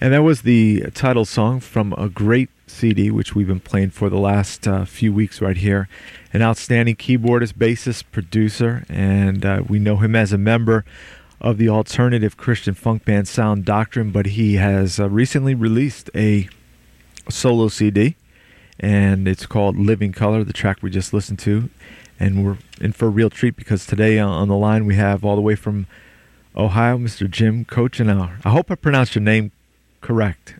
And that was the title song from a great CD, which we've been playing for the last uh, few weeks right here. An outstanding keyboardist, bassist, producer, and uh, we know him as a member of the alternative Christian funk band Sound Doctrine, but he has uh, recently released a solo CD, and it's called Living Color, the track we just listened to. And we're in for a real treat because today on the line we have all the way from Ohio, Mr. Jim Couchenour. I hope I pronounced your name correct.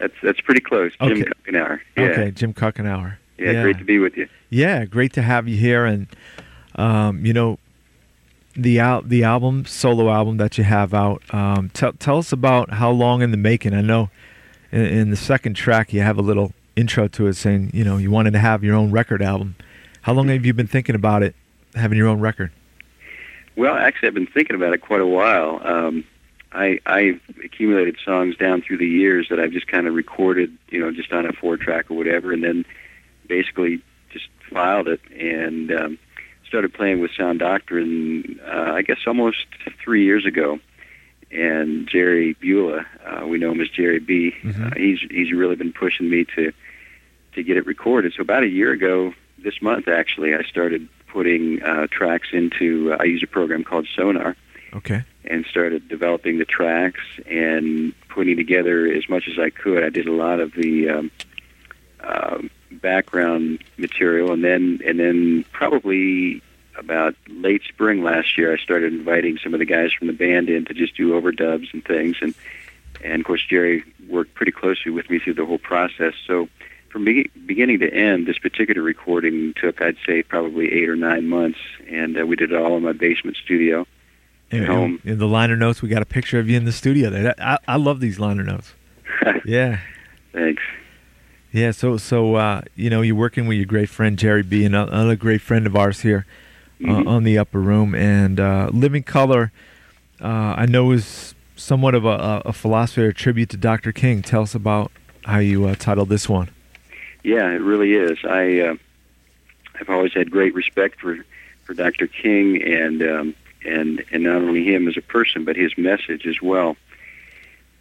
That's that's pretty close. Jim Okay. Couchenour. Yeah. Okay, Jim Couchenour. yeah. Great to be with you. Yeah, great to have you here, and um, you know, the al- the album, solo album that you have out. Um, tell tell us about how long in the making. I know in, in the second track you have a little intro to it, saying you know you wanted to have your own record album. How long have you been thinking about it, having your own record? Well, actually, I've been thinking about it quite a while. Um, I I've accumulated songs down through the years that I've just kind of recorded, you know, just on a four track or whatever, and then basically just filed it and um, started playing with Sound Doctrine. Uh, I guess almost three years ago. And Jerry Beulah, uh, we know him as Jerry B. Mhm. Uh, he's he's really been pushing me to to get it recorded. So about a year ago, this month actually, I started putting uh, tracks into. Uh, I use a program called Sonar, Okay. And started developing the tracks and putting together as much as I could. I did a lot of the um, uh, background material, and then and then probably about late spring last year, I started inviting some of the guys from the band in to just do overdubs and things, and and of course Jerry worked pretty closely with me through the whole process. So from be- beginning to end, this particular recording took, I'd say, probably eight or nine months, and uh, we did it all in my basement studio. Home. in the liner notes, we got a picture of you in the studio. There, I, I love these liner notes. Yeah. Thanks. Yeah, so so uh, you know you're working with your great friend Jerry B, and another great friend of ours here uh, on the Upper Room, and uh, Living Color. Uh, I know is somewhat of a, a, a philosophy or a tribute to Dr. King. Tell us about how you uh, titled this one. Yeah, it really is. I uh, I've always had great respect for for Dr. King and um, and and not only him as a person, but his message as well.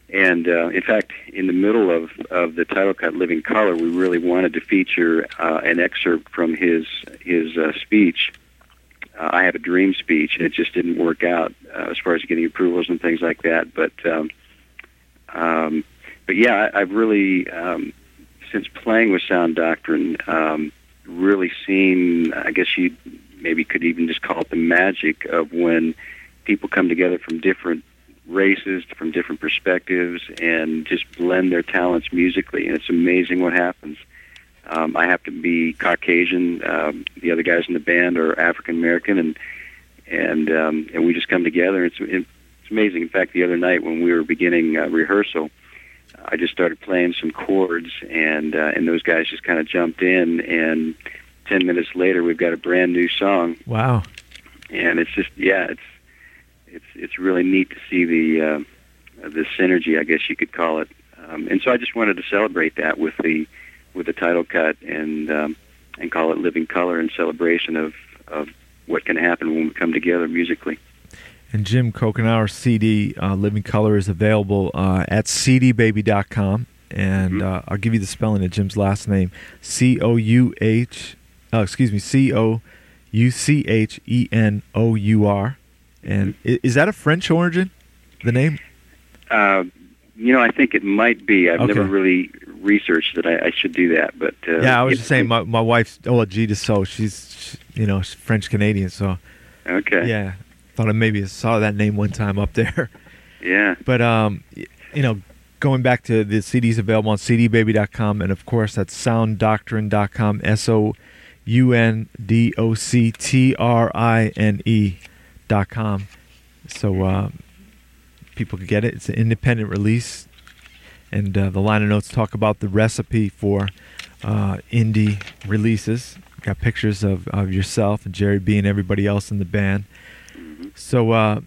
And uh, in fact, in the middle of of the title cut, "Living Color," we really wanted to feature uh, an excerpt from his his uh, speech. Uh, I have a dream speech, and it just didn't work out uh, as far as getting approvals and things like that. But um, um, but yeah, I, I've really um, since playing with Sound Doctrine, um, really seen, I guess you maybe could even just call it the magic of when people come together from different races, from different perspectives, and just blend their talents musically. And it's amazing what happens. Um, I happen to be Caucasian. Um, the other guys in the band are African American, and and um, and we just come together. It's it's amazing. In fact, the other night when we were beginning uh, rehearsal, I just started playing some chords, and uh, and those guys just kind of jumped in, and ten minutes later, we've got a brand new song, Wow. and it's just yeah, it's it's it's really neat to see the uh, the synergy, I guess you could call it. Um, and so I just wanted to celebrate that with the with the title cut and um, and call it Living Color in celebration of of what can happen when we come together musically. And Jim Couchenour's CD, uh, Living Color, is available uh, at cdbaby.com. And Mhm. uh, I'll give you the spelling of Jim's last name C O U H, uh, excuse me, C O U C H E N O U R. And is that a French origin, the name? Uh, you know, I think it might be. I've Okay. never really researched it. I, I should do that, but uh, yeah, I was just saying, my, my wife's, oh, G so she's, she, you know, French Canadian. So, Okay. yeah, thought I maybe saw that name one time up there. Yeah. But um, you know, going back to the CDs available on CDBaby.com, and of course that's SoundDoctrine.com. S O U N D O C T R I N E dot com. So uh, people could get it. It's an independent release, and uh, the liner notes talk about the recipe for uh, indie releases. Got pictures of, of yourself and Jerry B and everybody else in the band. So uh,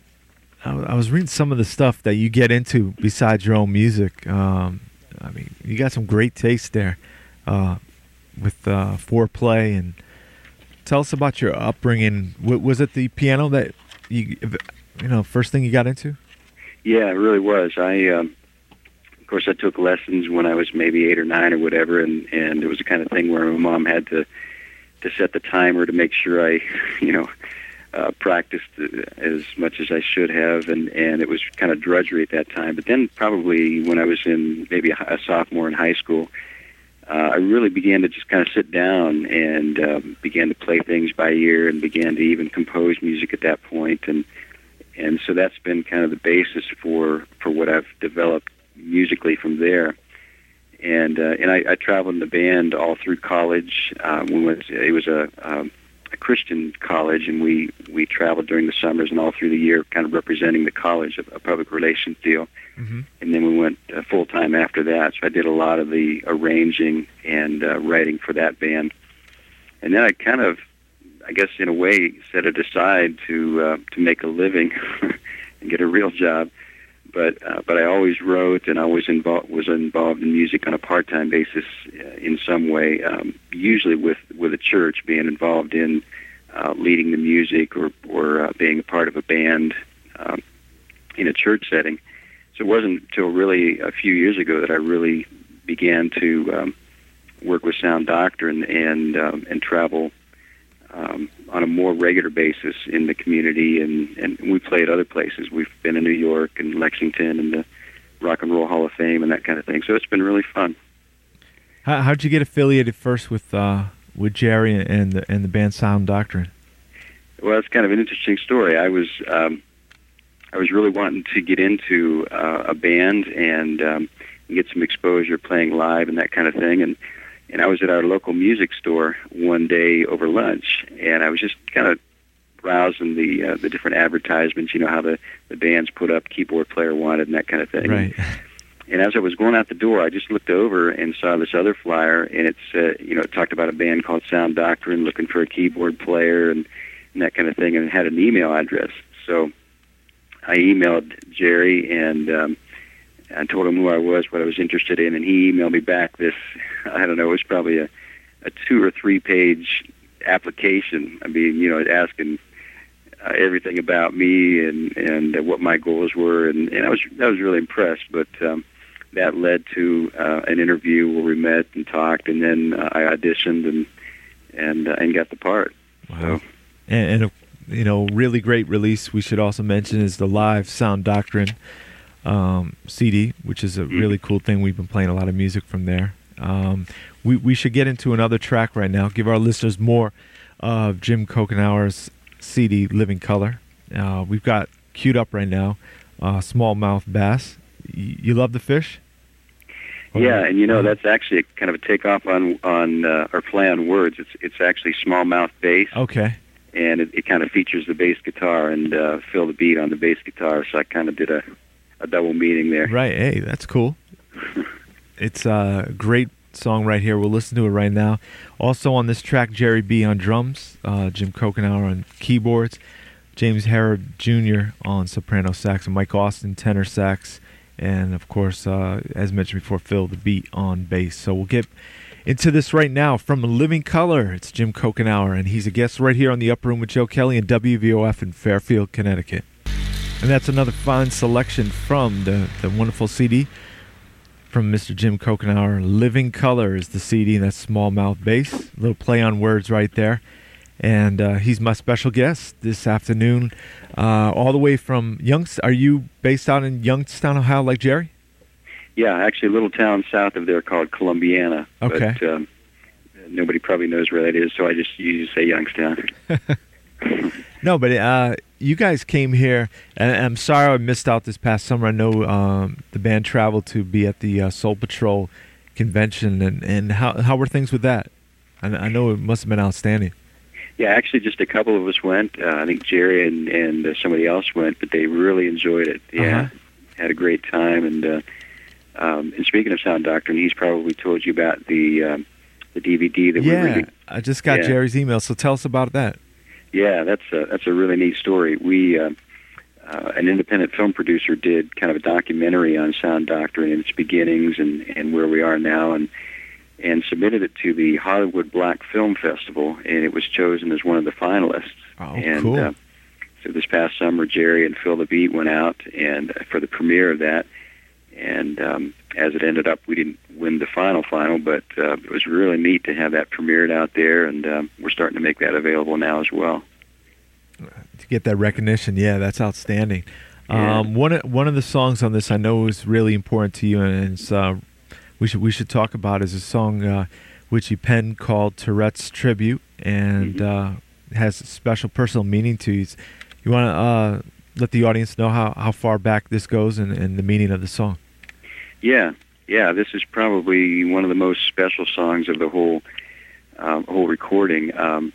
I, I was reading some of the stuff that you get into besides your own music. Um, I mean, you got some great taste there uh, with uh, Fourplay and tell us about your upbringing. W- was it the piano that you, you know, first thing you got into? Yeah, it really was. I um, of course, I took lessons when I was maybe eight or nine or whatever, and and it was the kind of thing where my mom had to to set the timer to make sure I, you know, uh, practiced as much as I should have, and and it was kind of drudgery at that time. But then probably when I was in maybe a, a sophomore in high school, uh, I really began to just kind of sit down and um, began to play things by ear, and began to even compose music at that point, and and so that's been kind of the basis for for what I've developed musically from there. And uh, and I, I traveled in the band all through college. Uh, we went. It was a, um, a Christian college, and we we traveled during the summers and all through the year, kind of representing the college, a, a public relations deal. Mm-hmm. And then we went uh, full time after that. So I did a lot of the arranging and uh, writing for that band. And then I kind of, I guess, in a way, set it aside to uh, to make a living and get a real job but uh, but I always wrote and I always involved was involved in music on a part time basis uh, in some way. Um, usually with with a church, being involved in uh, leading the music or or uh, being a part of a band um, in a church setting. So it wasn't until really a few years ago that I really began to um, work with Sound Doctrine and um, and travel um, on a more regular basis in the community, and, and we play at other places. We've been in New York and Lexington and the Rock and Roll Hall of Fame and that kind of thing. So it's been really fun. How, how'd you get affiliated first with uh, with Jerry and the and the band Sound Doctrine? Well, it's kind of an interesting story. I was um, I was really wanting to get into uh, a band and um, get some exposure playing live and that kind of thing, and and I was at our local music store one day over lunch, and I was just kind of browsing the uh, the different advertisements. You know how the the bands put up keyboard player wanted and that kind of thing. Right. And as I was going out the door, I just looked over and saw this other flyer, and it said, you know, it talked about a band called Sound Doctrine looking for a keyboard player and, and that kind of thing, and it had an email address. So I emailed Jerry and um, I told him who I was, what I was interested in, and he emailed me back this, I don't know, it was probably a, a two or three page application. I mean, you know, asking uh, everything about me and and uh, what my goals were, and, and I was I was really impressed. But um, that led to uh, an interview where we met and talked, and then uh, I auditioned and and uh, and got the part. Wow. And, and a you know really great release. We should also mention is the live Sound Doctrine um, CD, which is a mm-hmm. really cool thing. We've been playing a lot of music from there. Um, we, we should get into another track right now, give our listeners more of Jim Couchenour's CD, Living Color. Uh, we've got queued up right now, uh, Smallmouth Bass. Y- you love the fish? Yeah, and you know that's actually kind of a takeoff on on uh, or play on words. It's it's actually smallmouth bass. Okay. And it, it kind of features the bass guitar and uh, Phil the beat on the bass guitar. So I kind of did a a double meaning there. Right. Hey, that's cool. it's a great song right here. We'll listen to it right now. Also on this track, Jerry B on drums, uh, Jim Couchenour on keyboards, James Herod Jr. on soprano sax, and Mike Austin tenor sax, and of course, uh, as mentioned before, Phil the beat on bass. So we'll get into this right now from Living Color. It's Jim Couchenour, and he's a guest right here on the Upper Room with Joe Kelly and WVOF in Fairfield, Connecticut. And that's another fine selection from the, the wonderful CD from Mr. Jim Couchenour. Living Color is the CD, and that's smallmouth bass. A little play on words right there. And uh, he's my special guest this afternoon, uh, all the way from Youngstown. Are you based out in Youngstown, Ohio, like Jerry? Yeah, actually, a little town south of there called Columbiana. Okay. But, um, nobody probably knows where that is, so I just usually say Youngstown. no, but uh, you guys came here, and I'm sorry I missed out this past summer. I know um, the band traveled to be at the uh, Soul Patrol convention, and, and how how were things with that? I, I know it must have been outstanding. Yeah, actually, just a couple of us went. Uh, I think Jerry and and uh, somebody else went, but they really enjoyed it. Yeah, uh-huh. had a great time. And uh, um, and speaking of Sound Doctrine, he's probably told you about the um, the DVD that yeah, we really. I just got yeah. Jerry's email, so tell us about that. Yeah, that's a, that's a really neat story. We uh, uh, an independent film producer did kind of a documentary on Sound Doctrine and its beginnings and, and where we are now, and and submitted it to the Hollywood Black Film Festival, and it was chosen as one of the finalists. Oh, and, cool! Uh, so this past summer, Jerry and Phil the Beat went out and uh, for the premiere of that, and um, as it ended up, we didn't win the final final, but uh, it was really neat to have that premiered out there, and um, we're starting to make that available now as well. To get that recognition, yeah, that's outstanding. Yeah. Um, one of, one of the songs on this I know is really important to you, and it's, uh, we should we should talk about is a song uh, which you penned called Tourette's Tribute, and Mhm. uh, has a special personal meaning to you. You want to uh, let the audience know how, how far back this goes and, and the meaning of the song. Yeah, yeah. This is probably one of the most special songs of the whole um, whole recording. Um,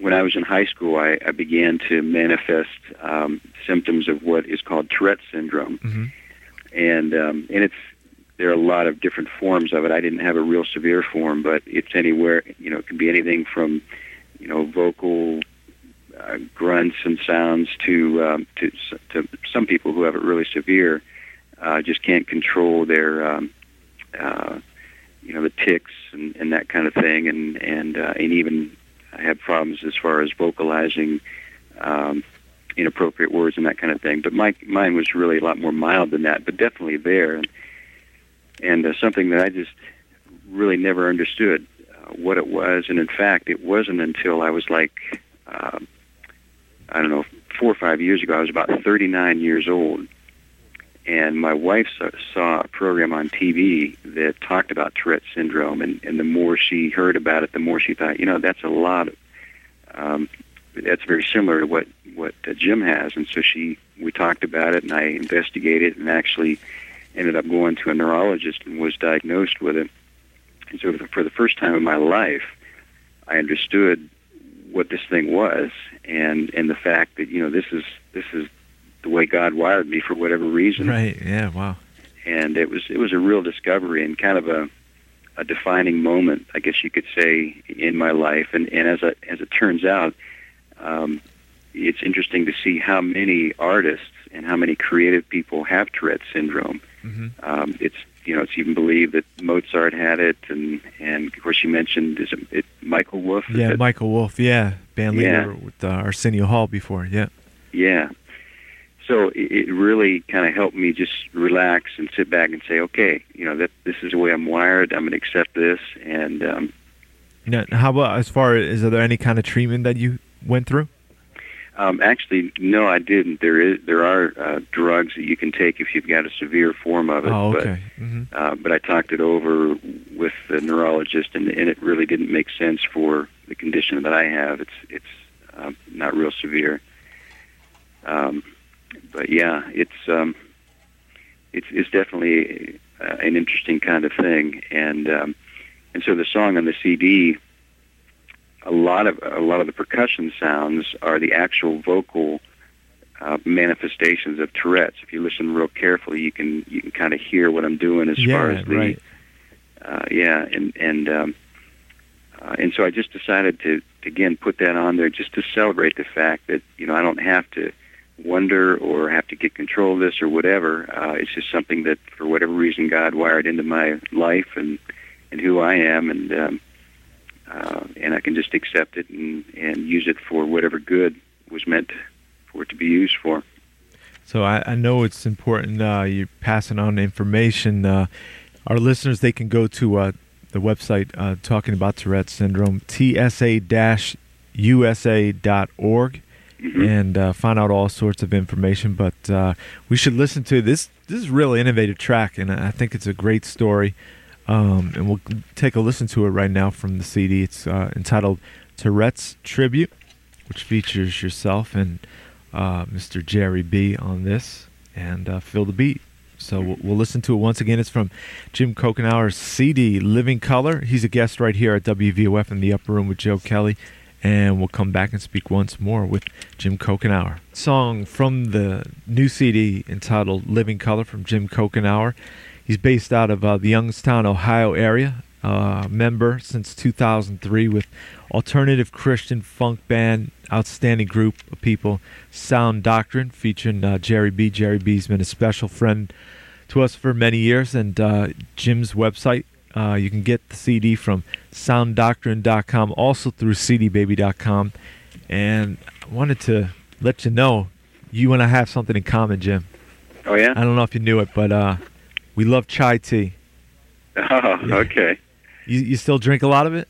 when I was in high school, I, I began to manifest um, symptoms of what is called Tourette syndrome, Mm-hmm. and um, and it's there are a lot of different forms of it. I didn't have a real severe form, but it's anywhere. You know, it can be anything from you know vocal uh, grunts and sounds to um, to to some people who have it really severe uh, just can't control their um, uh, you know the ticks and, and that kind of thing, and and uh, and even have problems as far as vocalizing um, inappropriate words and that kind of thing. But my mine was really a lot more mild than that, but definitely there, and and uh, something that I just really never understood uh, what it was. And in fact, it wasn't until I was like um, I don't know four or five years ago. I was about 39 years old and my wife saw, a program on TV that talked about Tourette syndrome, and, and the more she heard about it, the more she thought, you know, that's a lot. Of, um, that's very similar to what what uh, Jim has, and so she we talked about it, and I investigated, and actually ended up going to a neurologist and was diagnosed with it. And so for the first time in my life, I understood what this thing was, and and the fact that you know this is this is the way God wired me for whatever reason. Right. Yeah. Wow. And it was it was a real discovery and kind of a a defining moment, I guess you could say, in my life. And and as a, as it turns out, um, it's interesting to see how many artists and how many creative people have Tourette syndrome. Mm-hmm. Um, it's you know it's even believed that Mozart had it, and and of course you mentioned is it, it Michael Wolff? Yeah. that- Michael Wolff. Yeah. Band leader Yeah. with uh, Arsenio Hall before. Yeah. Yeah. So it, it really kind of helped me just relax and sit back and say, okay, you know, that this is the way I'm wired. I'm going to accept this. And um, Now, how about as far as is there any kind of treatment that you went through? Um, actually, no, I didn't. There is there are uh, drugs that you can take if you've got a severe form of it. Oh, But okay. hmm uh, but I talked it over with the neurologist, and, and it really didn't make sense for the condition that I have. It's it's um, not real severe. Um, but yeah, it's um, it's it's definitely uh, an interesting kind of thing, and um, and so the song on the CD, a lot of a lot of the percussion sounds are the actual vocal uh, manifestations of Tourette's. If you listen real carefully, you can you can kind of hear what I'm doing as yeah. far as the right. uh, yeah, and and um, uh, and so I just decided to, to again put that on there just to celebrate the fact that you know I don't have to wonder or have to get control of this or whatever. Uh, it's just something that for whatever reason God wired into my life and and who I am, and um, uh, and I can just accept it and and use it for whatever good was meant for it to be used for. So I, I know it's important. Uh, you're passing on information. Uh, our listeners, they can go to uh, the website uh, talking about Tourette syndrome, tsa-usa.org, Mhm. and uh, find out all sorts of information. But uh, we should listen to this. This is a really innovative track, and I think it's a great story. Um, and we'll take a listen to it right now from the CD. It's uh, entitled Tourette's Tribute, which features yourself and uh, Mr. Jerry B on this, and uh, Phil the Beat. So we'll, we'll listen to it once again. It's from Jim Couchenour's CD, Living Color. He's a guest right here at WVOF in the Upper Room with Joe Kelly. And we'll come back and speak once more with Jim Couchenour. Song from the new CD entitled Living Color from Jim Couchenour. He's based out of uh, the Youngstown, Ohio area. Uh, member since 2003 with alternative Christian funk band, outstanding group of people, Sound Doctrine, featuring uh, Jerry B. Jerry B's been a special friend to us for many years, and uh, Jim's website. Uh, you can get the CD from sounddoctrine.com, also through cdbaby.com. And I wanted to let you know you and I have something in common, Jim. Oh yeah. I don't know if you knew it, but uh, We love chai tea. Oh, okay. You, you still drink a lot of it?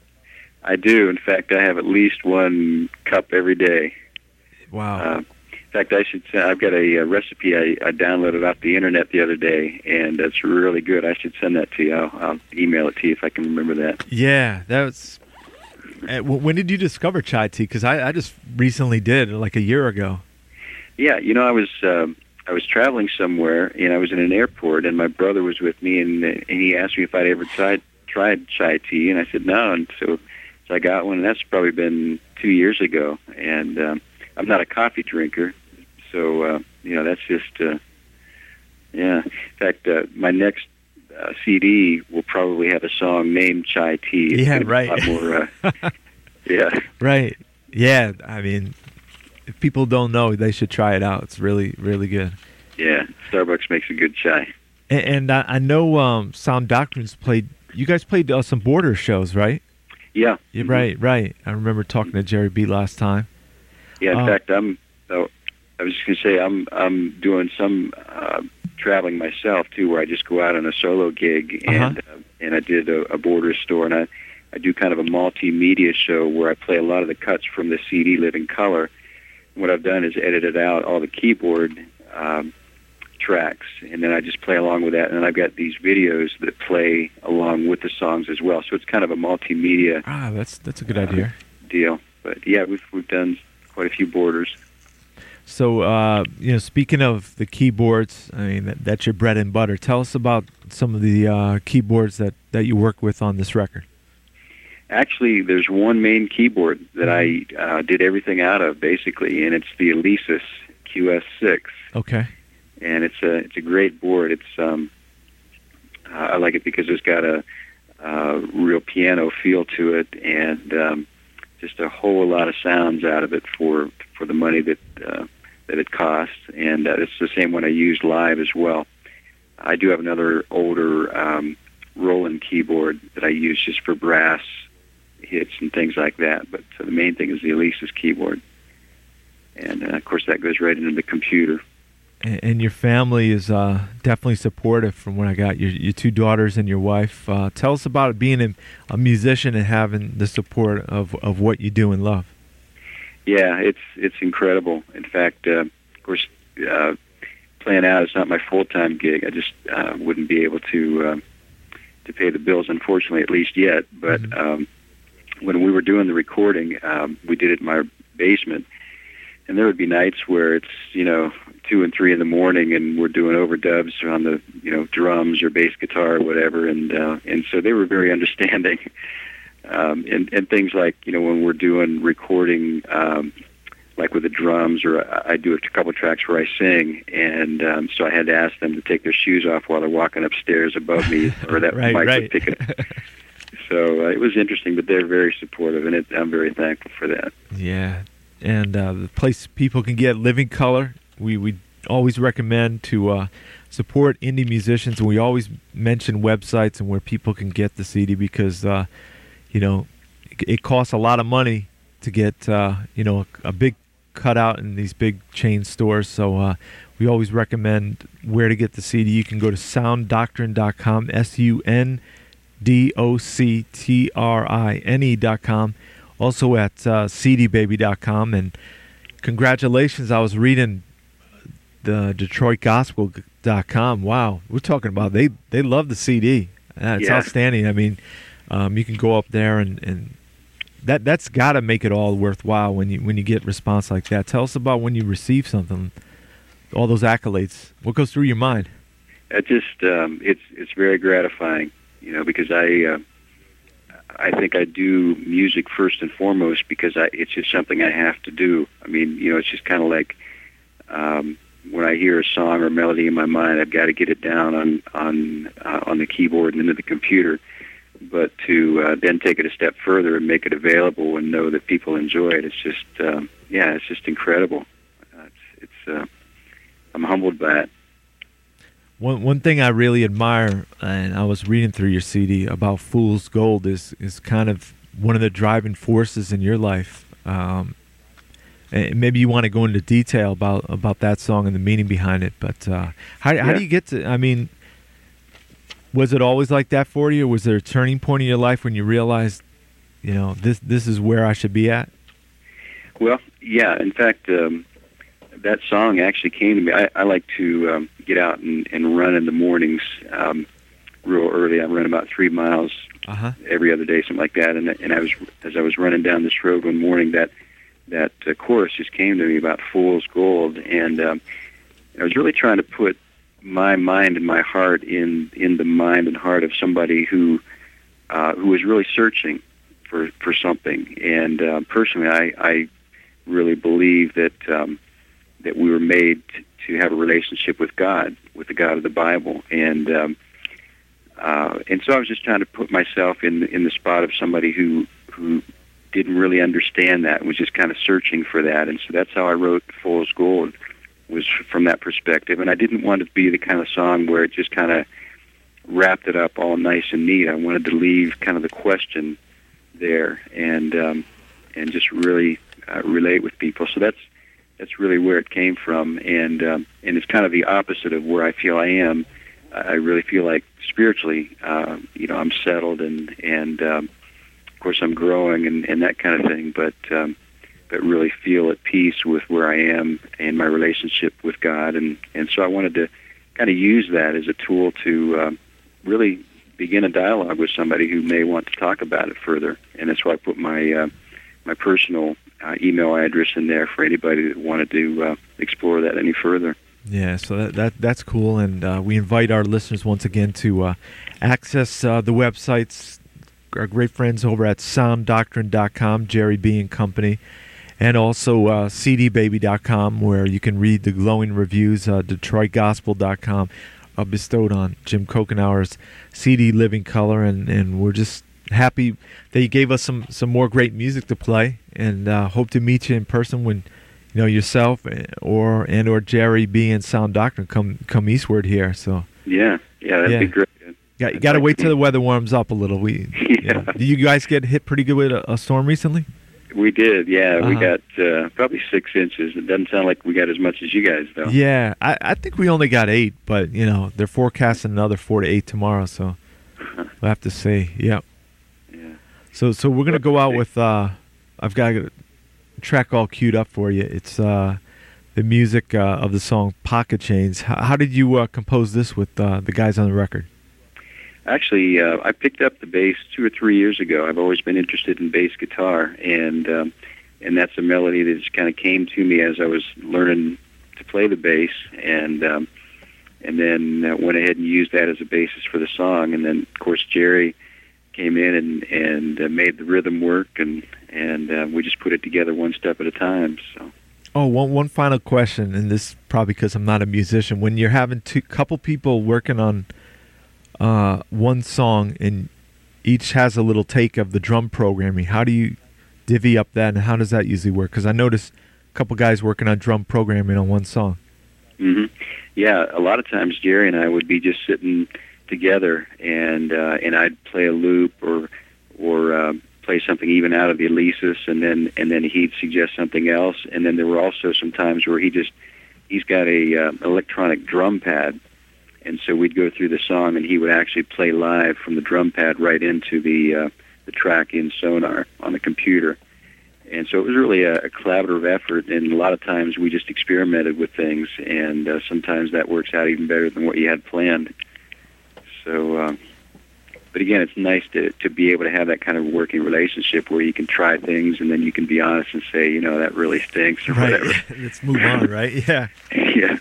I do. In fact, I have at least one cup every day. Wow. Uh, in fact, I should say I've got a, uh recipe I, I downloaded off the internet the other day, and it's really good. I should send that to you. I'll, I'll email it to you if I can remember that. yeah, that was. Uh, when did you discover chai tea? Because I, I just recently did, like a year ago. Yeah, you know, I was um, I was traveling somewhere, and I was in an airport, and my brother was with me, and, and he asked me if I'd ever tried tried chai tea, and I said no, and so so I got one, and that's probably been two years ago, and um, I'm not a coffee drinker, so uh, you know that's just uh, yeah. In fact, uh, my next uh, CD will probably have a song named Chai Tea. It's Yeah, right. More, uh, yeah. Right. Yeah. I mean, if people don't know, they should try it out. It's really, really good. Yeah, Starbucks makes a good chai. And, and I, I know um, Sound Doctrines played. You guys played uh, some border shows, right? Yeah. Yeah, Mhm. right, right. I remember talking to Jerry B last time. Yeah, in Uh, fact, I'm. Oh, I was just going to say I'm. I'm doing some uh, traveling myself too, where I just go out on a solo gig, and uh, and I did a, a border store, and I I do kind of a multimedia show where I play a lot of the cuts from the CD Living Color. What I've done is edited out all the keyboard um, tracks, and then I just play along with that, and then I've got these videos that play along with the songs as well. So it's kind of a multimedia Ah, that's that's a good Uh, idea. deal. But yeah, we've we've done quite a few Borders. So, uh, you know, speaking of the keyboards, I mean, that, that's your bread and butter. Tell us about some of the uh, keyboards that, that you work with on this record. Actually, there's one main keyboard that I uh, did everything out of, basically, and it's the Alesis QS6, Okay. and it's a it's a great board. It's um, I like it because it's got a, uh real piano feel to it, and um, just a whole lot of sounds out of it for for the money that uh, that it costs, and uh, it's the same one I used live as well. I do have another older um, Roland keyboard that I use just for brass hits and things like that. But uh, the main thing is the Alesis keyboard, and uh, of course that goes right into the computer. And, and your family is uh, definitely supportive from what I got. Your, your two daughters and your wife. Uh, tell us about being a, a musician and having the support of, of what you do and love. Yeah, it's it's incredible. In fact, uh, of course, uh, playing out is not my full time gig. I just uh, wouldn't be able to uh, to pay the bills, unfortunately, at least yet. But Mhm. um, when we were doing the recording, um, we did it in my basement, and there would be nights where it's you know two and three in the morning, and we're doing overdubs on the you know drums or bass guitar or whatever, and uh, and so they were very understanding. Um, and, and things like you know when we're doing recording um, like with the drums, or I I do a couple of tracks where I sing, and um, so I had to ask them to take their shoes off while they're walking upstairs above me, or that right, mic right. would pick it. So uh, it was interesting, but they're very supportive, and it, I'm very thankful for that. Yeah, and uh, the place people can get Living Color. We we always recommend to uh, support indie musicians, and we always mention websites and where people can get the CD because uh, you know it, it costs a lot of money to get uh, you know a, a big cutout in these big chain stores. So uh, we always recommend where to get the CD. You can go to sounddoctrine.com, S U N D O C T R I N E dot com. Also at uh, cdbaby.com. And congratulations, I was reading the DetroitGospel.com. Wow, we're talking about they they love the CD. Uh, it's Yeah. outstanding. I mean, um, you can go up there and, and that that's got to make it all worthwhile when you when you get response like that. Tell us about when you receive something, all those accolades. What goes through your mind? It just um, it's it's very gratifying, you know, because I uh, I think I do music first and foremost because I it's just something I have to do. I mean, you know, it's just kind of like um, when I hear a song or melody in my mind, I've got to get it down on on uh, on the keyboard and into the computer. But to uh, then take it a step further and make it available and know that people enjoy it, it's just um, yeah, it's just incredible. Uh, it's it's uh, I'm humbled by it. One one thing I really admire, and I was reading through your CD about Fool's Gold, is is kind of one of the driving forces in your life. Um, and maybe you want to go into detail about about that song and the meaning behind it. But uh, how how do you get to? I mean, Was it always like that for you? Or was there a turning point in your life when you realized, you know, this this is where I should be at? Well, yeah. In fact, um, that song actually came to me. I, I like to um, get out and, and run in the mornings, um, real early. I run about three miles Uh-huh. every other day, something like that. And and I was as I was running down this road one morning, that that uh, chorus just came to me about fool's gold, and um, I was really trying to put my mind and my heart in in the mind and heart of somebody who uh, who was really searching for for something. And uh, personally, I I really believe that um, that we were made to, have a relationship with God, with the God of the Bible, and um, uh, and so I was just trying to put myself in in the spot of somebody who who didn't really understand that and was just kind of searching for that. And so that's how I wrote Fool's Gold was from that perspective. And I didn't want it to be the kind of song where it just kind of wrapped it up all nice and neat. I wanted to leave kind of the question there and um, and just really uh, relate with people. So that's that's really where it came from, and um, and it's kind of the opposite of where I feel I am. I really feel like spiritually, uh, you know, I'm settled and and um, of course I'm growing and, and that kind of thing, but um, but really feel at peace with where I am and my relationship with God, and and so I wanted to kind of use that as a tool to um, really begin a dialogue with somebody who may want to talk about it further, and that's why I put my uh, my personal uh, email address in there for anybody that wanted to uh, explore that any further. Yeah, so that, that that's cool, and uh, we invite our listeners once again to uh, access uh, the websites. Our great friends over at SoundDoctrine.com, Jerry B and Company, and also uh, CDBaby.com, where you can read the glowing reviews. Uh, DetroitGospel.com, uh, bestowed on Jim Couchenour's CD Living Color, and, and we're just happy that you gave us some, some more great music to play, and uh, hope to meet you in person when you know yourself or and or Jerry B and Sound Doctrine come come eastward here. So Yeah, yeah, that'd Yeah. be great. got you got to wait till the weather warms up a little. We Yeah. Did you guys get hit pretty good with a, a storm recently? We did, yeah. We Uh-huh. got uh, probably six inches. It doesn't sound like we got as much as you guys, though. Yeah, I, I think we only got eight, but you know they're forecasting another four to eight tomorrow, so we'll have to see. Yep. So so we're gonna go out with uh, I've got a track all queued up for you. It's uh, the music uh, of the song Pocket Change. How, how did you uh, compose this with uh, the guys on the record? Actually, uh, I picked up the bass two or three years ago. I've always been interested in bass guitar, and um, and that's a melody that just kind of came to me as I was learning to play the bass, and um, and then uh, went ahead and used that as a basis for the song. And then, of course, Jerry came in and and uh, made the rhythm work, and and uh, we just put it together one step at a time. So. Oh, one one final question, and this probably because I'm not a musician. When you're having two couple people working on uh, one song and each has a little take of the drum programming, how do you divvy up that, and how does that usually work? Because I noticed a couple guys working on drum programming on one song. hmm Yeah, a lot of times Jerry and I would be just sitting together, and uh, and I'd play a loop or or uh, play something even out of the Alesis, and then and then he'd suggest something else, and then there were also some times where he just he's got a uh, electronic drum pad, and so we'd go through the song, and he would actually play live from the drum pad right into the uh, the track in Sonar on the computer. And so it was really a, a collaborative effort, and a lot of times we just experimented with things, and uh, sometimes that works out even better than what you had planned. So, uh, but again, it's nice to to be able to have that kind of working relationship where you can try things, and then you can be honest and say, you know, that really stinks or whatever. Let's move on, right? Yeah. yeah.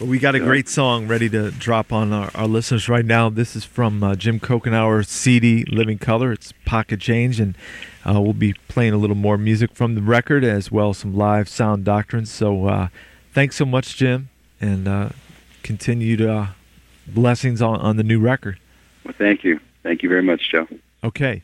Well, we got a great song ready to drop on our, our listeners right now. This is from uh, Jim Couchenour's CD Living Color. It's Pocket Change, and uh, we'll be playing a little more music from the record as well as some live sound doctrines. So uh, thanks so much, Jim, and uh, to uh, blessings on, on the new record. Well, thank you. Thank you very much, Joe. Okay.